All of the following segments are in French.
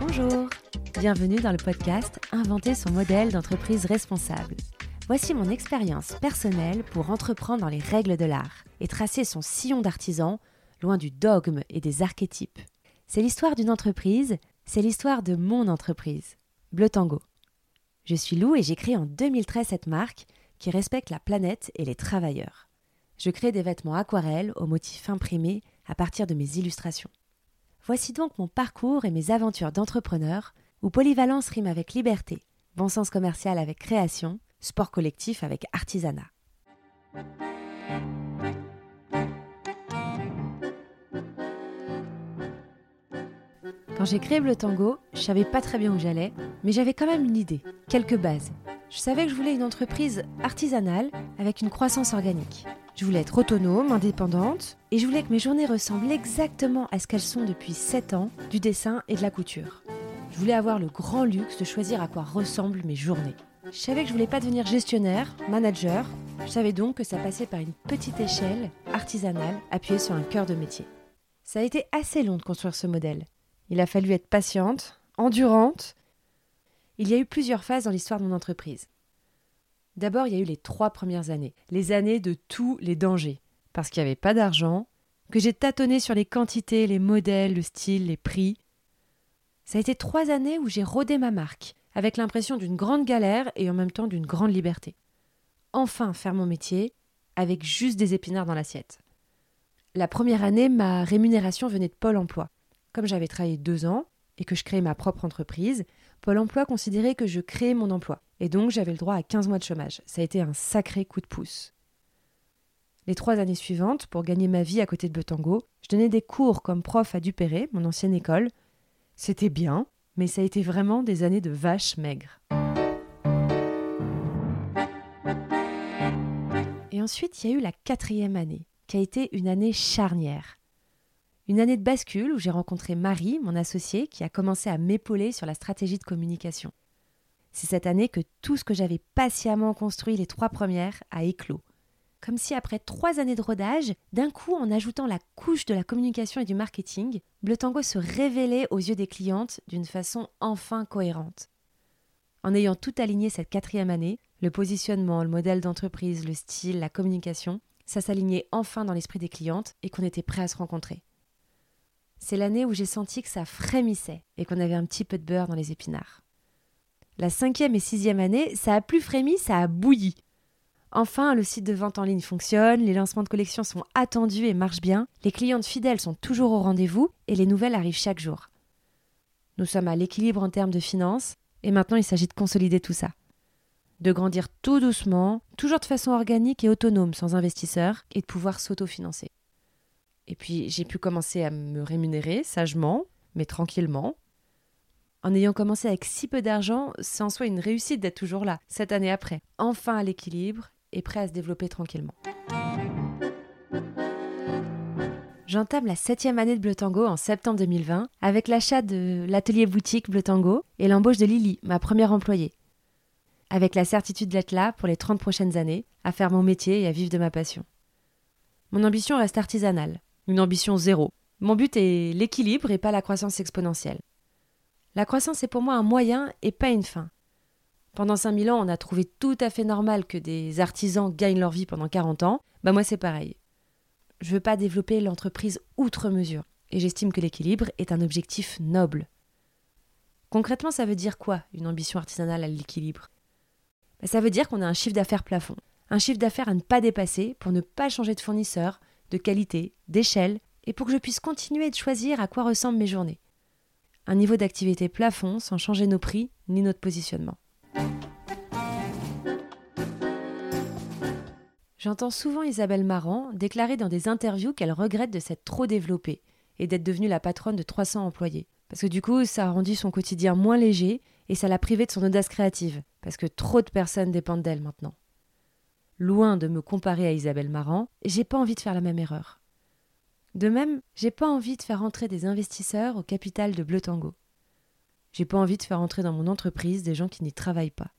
Bonjour, bienvenue dans le podcast Inventer son modèle d'entreprise responsable. Voici mon expérience personnelle pour entreprendre dans les règles de l'art et tracer son sillon d'artisan, loin du dogme et des archétypes. C'est l'histoire d'une entreprise, c'est l'histoire de mon entreprise, Bleu Tango. Je suis Lou et j'ai créé en 2013 cette marque qui respecte la planète et les travailleurs. Je crée des vêtements aquarelles aux motifs imprimés à partir de mes illustrations. Voici donc mon parcours et mes aventures d'entrepreneur où polyvalence rime avec liberté, bon sens commercial avec création, sport collectif avec artisanat. Quand j'ai créé Bleu Tango, je savais pas très bien où j'allais, mais j'avais quand même une idée, quelques bases. Je savais que je voulais une entreprise artisanale avec une croissance organique. Je voulais être autonome, indépendante, et je voulais que mes journées ressemblent exactement à ce qu'elles sont depuis 7 ans, du dessin et de la couture. Je voulais avoir le grand luxe de choisir à quoi ressemblent mes journées. Je savais que je voulais pas devenir gestionnaire, manager. Je savais donc que ça passait par une petite échelle artisanale appuyée sur un cœur de métier. Ça a été assez long de construire ce modèle. Il a fallu être patiente, endurante. Il y a eu plusieurs phases dans l'histoire de mon entreprise. D'abord, il y a eu les trois premières années, les années de tous les dangers, parce qu'il n'y avait pas d'argent, que j'ai tâtonné sur les quantités, les modèles, le style, les prix. Ça a été trois années où j'ai rodé ma marque, avec l'impression d'une grande galère et en même temps d'une grande liberté. Enfin faire mon métier, avec juste des épinards dans l'assiette. La première année, ma rémunération venait de Pôle Emploi. Comme j'avais travaillé deux ans et que je créais ma propre entreprise, Pôle Emploi considérait que je créais mon emploi. Et donc j'avais le droit à 15 mois de chômage. Ça a été un sacré coup de pouce. Les trois années suivantes, pour gagner ma vie à côté de Betango, je donnais des cours comme prof à Dupéré, mon ancienne école. C'était bien, mais ça a été vraiment des années de vaches maigres. Et ensuite, il y a eu la quatrième année, qui a été une année charnière. Une année de bascule où j'ai rencontré Marie, mon associée, qui a commencé à m'épauler sur la stratégie de communication. C'est cette année que tout ce que j'avais patiemment construit les trois premières a éclos. Comme si après trois années de rodage, d'un coup, en ajoutant la couche de la communication et du marketing, Bleu Tango se révélait aux yeux des clientes d'une façon enfin cohérente. En ayant tout aligné cette quatrième année, le positionnement, le modèle d'entreprise, le style, la communication, ça s'alignait enfin dans l'esprit des clientes et qu'on était prêt à se rencontrer. C'est l'année où j'ai senti que ça frémissait et qu'on avait un petit peu de beurre dans les épinards. La cinquième et sixième année, ça a plus frémi, ça a bouilli. Enfin, le site de vente en ligne fonctionne, les lancements de collections sont attendus et marchent bien, les clientes fidèles sont toujours au rendez-vous et les nouvelles arrivent chaque jour. Nous sommes à l'équilibre en termes de finances et maintenant il s'agit de consolider tout ça. De grandir tout doucement, toujours de façon organique et autonome sans investisseurs et de pouvoir s'autofinancer. Et puis j'ai pu commencer à me rémunérer sagement, mais tranquillement. En ayant commencé avec si peu d'argent, c'est en soi une réussite d'être toujours là, cette année après, enfin à l'équilibre et prêt à se développer tranquillement. J'entame la septième année de Bleu Tango en septembre 2020 avec l'achat de l'atelier boutique Bleu Tango et l'embauche de Lily, ma première employée. Avec la certitude d'être là pour les 30 prochaines années, à faire mon métier et à vivre de ma passion. Mon ambition reste artisanale, une ambition zéro. Mon but est l'équilibre et pas la croissance exponentielle. La croissance est pour moi un moyen et pas une fin. Pendant 5000 ans, on a trouvé tout à fait normal que des artisans gagnent leur vie pendant 40 ans. Bah moi c'est pareil. Je veux pas développer l'entreprise outre mesure et j'estime que l'équilibre est un objectif noble. Concrètement, ça veut dire quoi une ambition artisanale à l'équilibre? Bah, Ça veut dire qu'on a un chiffre d'affaires plafond, un chiffre d'affaires à ne pas dépasser pour ne pas changer de fournisseur, de qualité, d'échelle et pour que je puisse continuer de choisir à quoi ressemblent mes journées. Un niveau d'activité plafond sans changer nos prix ni notre positionnement. J'entends souvent Isabelle Marant déclarer dans des interviews qu'elle regrette de s'être trop développée et d'être devenue la patronne de 300 employés. Parce que du coup, ça a rendu son quotidien moins léger et ça l'a privée de son audace créative. Parce que trop de personnes dépendent d'elle maintenant. Loin de me comparer à Isabelle Marant, j'ai pas envie de faire la même erreur. De même, j'ai pas envie de faire entrer des investisseurs au capital de Bleu Tango. J'ai pas envie de faire entrer dans mon entreprise des gens qui n'y travaillent pas.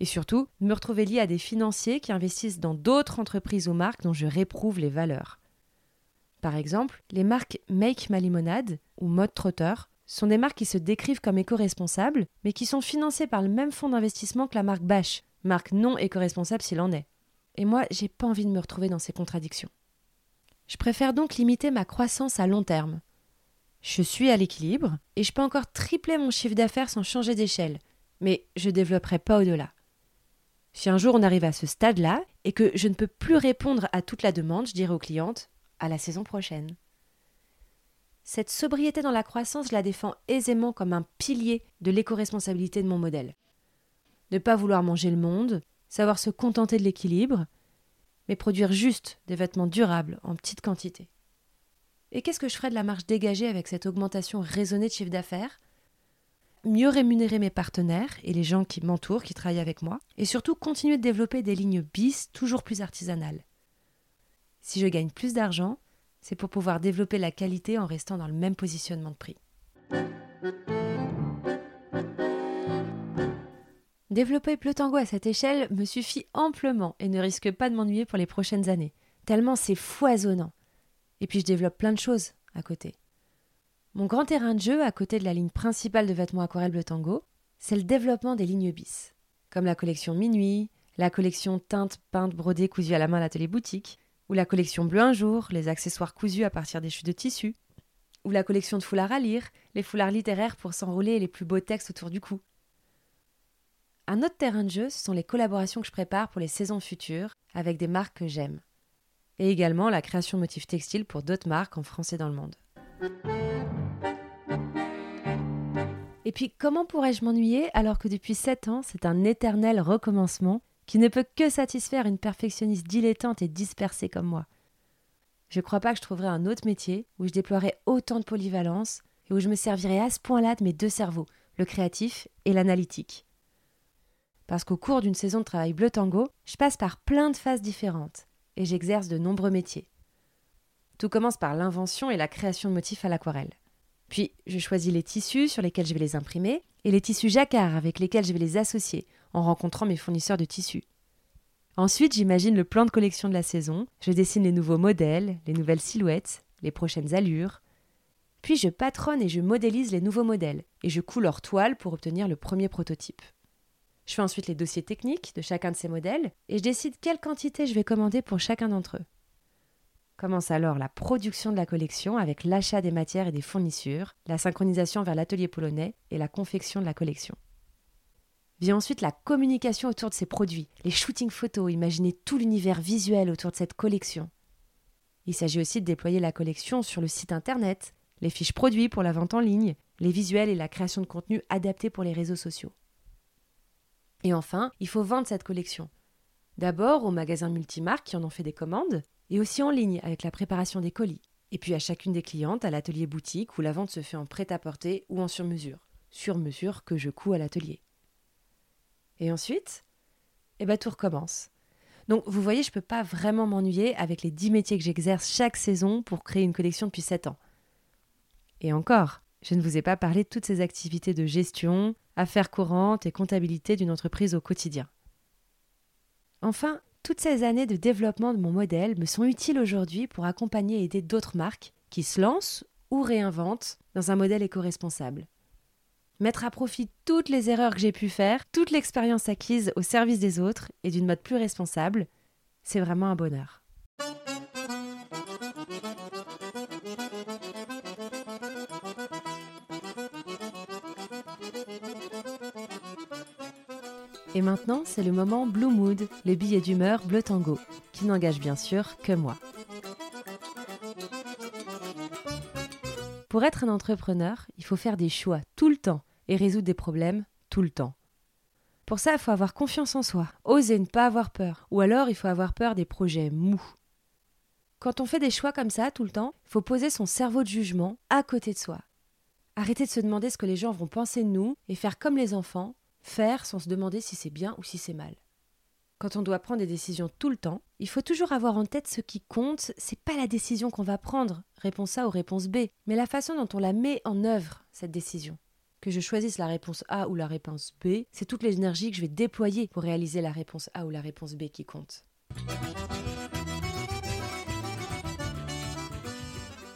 Et surtout, me retrouver lié à des financiers qui investissent dans d'autres entreprises ou marques dont je réprouve les valeurs. Par exemple, les marques Make Ma Limonade ou Mode Trotter sont des marques qui se décrivent comme éco-responsables, mais qui sont financées par le même fonds d'investissement que la marque Bash, marque non éco-responsable s'il en est. Et moi, j'ai pas envie de me retrouver dans ces contradictions. Je préfère donc limiter ma croissance à long terme. Je suis à l'équilibre et je peux encore tripler mon chiffre d'affaires sans changer d'échelle, mais je ne développerai pas au-delà. Si un jour on arrive à ce stade-là et que je ne peux plus répondre à toute la demande, je dirai aux clientes à la saison prochaine. Cette sobriété dans la croissance, je la défends aisément comme un pilier de l'éco-responsabilité de mon modèle. Ne pas vouloir manger le monde, savoir se contenter de l'équilibre, mais produire juste des vêtements durables en petite quantité. Et qu'est-ce que je ferais de la marge dégagée avec cette augmentation raisonnée de chiffre d'affaires? Mieux rémunérer mes partenaires et les gens qui m'entourent, qui travaillent avec moi, et surtout continuer de développer des lignes bis toujours plus artisanales. Si je gagne plus d'argent, c'est pour pouvoir développer la qualité en restant dans le même positionnement de prix. Développer Plotango à cette échelle me suffit amplement et ne risque pas de m'ennuyer pour les prochaines années, tellement c'est foisonnant. Et puis je développe plein de choses à côté. Mon grand terrain de jeu, à côté de la ligne principale de vêtements aquarelle Bleu Tango, c'est le développement des lignes bis, comme la collection Minuit, la collection teintes, peintes, brodées, cousues à la main à l'atelier boutique, ou la collection Bleu un jour, les accessoires cousus à partir des chutes de tissu, ou la collection de foulards à lire, les foulards littéraires pour s'enrouler les plus beaux textes autour du cou. Un autre terrain de jeu, ce sont les collaborations que je prépare pour les saisons futures avec des marques que j'aime. Et également la création motifs textiles pour d'autres marques en France et dans le monde. Et puis, comment pourrais-je m'ennuyer alors que depuis 7 ans, c'est un éternel recommencement qui ne peut que satisfaire une perfectionniste dilettante et dispersée comme moi. Je ne crois pas que je trouverai un autre métier où je déploierai autant de polyvalence et où je me servirai à ce point-là de mes deux cerveaux, le créatif et l'analytique. Parce qu'au cours d'une saison de travail bleu tango, je passe par plein de phases différentes et j'exerce de nombreux métiers. Tout commence par l'invention et la création de motifs à l'aquarelle. Puis, je choisis les tissus sur lesquels je vais les imprimer et les tissus jacquard avec lesquels je vais les associer en rencontrant mes fournisseurs de tissus. Ensuite, j'imagine le plan de collection de la saison, je dessine les nouveaux modèles, les nouvelles silhouettes, les prochaines allures. Puis je patronne et je modélise les nouveaux modèles, et je couds leur toile pour obtenir le premier prototype. Je fais ensuite les dossiers techniques de chacun de ces modèles, et je décide quelle quantité je vais commander pour chacun d'entre eux. Commence alors la production de la collection avec l'achat des matières et des fournitures, la synchronisation vers l'atelier polonais et la confection de la collection. Vient ensuite la communication autour de ces produits, les shootings photos, imaginer tout l'univers visuel autour de cette collection. Il s'agit aussi de déployer la collection sur le site internet, les fiches produits pour la vente en ligne, les visuels et la création de contenu adaptés pour les réseaux sociaux. Et enfin, il faut vendre cette collection. D'abord aux magasins multimarques qui en ont fait des commandes, et aussi en ligne avec la préparation des colis. Et puis à chacune des clientes à l'atelier boutique où la vente se fait en prêt-à-porter ou en sur-mesure. Sur-mesure que je couds à l'atelier. Et ensuite, eh ben, tout recommence. Donc vous voyez, je ne peux pas vraiment m'ennuyer avec les 10 métiers que j'exerce chaque saison pour créer une collection depuis 7 ans. Et encore, je ne vous ai pas parlé de toutes ces activités de gestion, affaires courantes et comptabilité d'une entreprise au quotidien. Enfin, toutes ces années de développement de mon modèle me sont utiles aujourd'hui pour accompagner et aider d'autres marques qui se lancent ou réinventent dans un modèle éco-responsable mettre à profit toutes les erreurs que j'ai pu faire, toute l'expérience acquise au service des autres et d'une mode plus responsable, c'est vraiment un bonheur. Et maintenant, c'est le moment Blue Mood, le billet d'humeur bleu tango, qui n'engage bien sûr que moi. Pour être un entrepreneur, il faut faire des choix tout le temps et résoudre des problèmes tout le temps. Pour ça, il faut avoir confiance en soi, oser ne pas avoir peur, ou alors il faut avoir peur des projets mous. Quand on fait des choix comme ça tout le temps, il faut poser son cerveau de jugement à côté de soi. Arrêter de se demander ce que les gens vont penser de nous et faire comme les enfants, faire sans se demander si c'est bien ou si c'est mal. Quand on doit prendre des décisions tout le temps, il faut toujours avoir en tête ce qui compte, c'est pas la décision qu'on va prendre, réponse A ou réponse B, mais la façon dont on la met en œuvre, cette décision. Que je choisisse la réponse A ou la réponse B, c'est toute l'énergie que je vais déployer pour réaliser la réponse A ou la réponse B qui compte.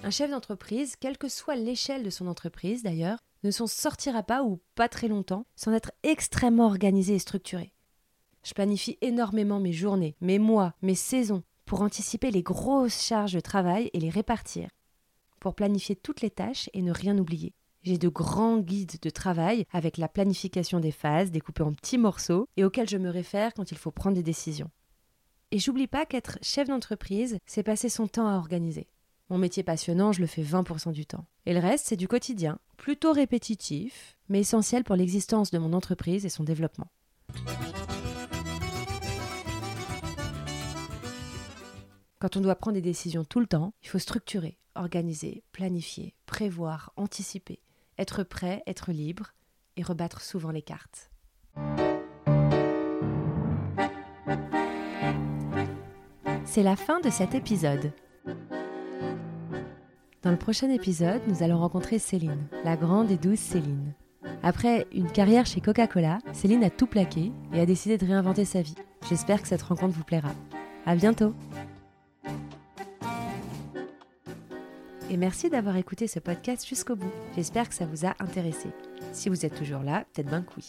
Un chef d'entreprise, quelle que soit l'échelle de son entreprise d'ailleurs, ne s'en sortira pas ou pas très longtemps sans être extrêmement organisé et structuré. Je planifie énormément mes journées, mes mois, mes saisons pour anticiper les grosses charges de travail et les répartir, pour planifier toutes les tâches et ne rien oublier. J'ai de grands guides de travail avec la planification des phases découpées en petits morceaux et auxquels je me réfère quand il faut prendre des décisions. Et j'oublie pas qu'être chef d'entreprise, c'est passer son temps à organiser. Mon métier passionnant, je le fais 20% du temps. Et le reste, c'est du quotidien, plutôt répétitif, mais essentiel pour l'existence de mon entreprise et son développement. Quand on doit prendre des décisions tout le temps, il faut structurer, organiser, planifier, prévoir, anticiper, être prêt, être libre et rebattre souvent les cartes. C'est la fin de cet épisode. Dans le prochain épisode, nous allons rencontrer Céline, la grande et douce Céline. Après une carrière chez Coca-Cola, Céline a tout plaqué et a décidé de réinventer sa vie. J'espère que cette rencontre vous plaira. À bientôt! Et merci d'avoir écouté ce podcast jusqu'au bout. J'espère que ça vous a intéressé. Si vous êtes toujours là, peut-être bien que.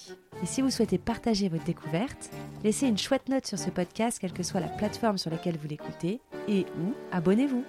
Et si vous souhaitez partager votre découverte, laissez une chouette note sur ce podcast, quelle que soit la plateforme sur laquelle vous l'écoutez, et ou abonnez-vous.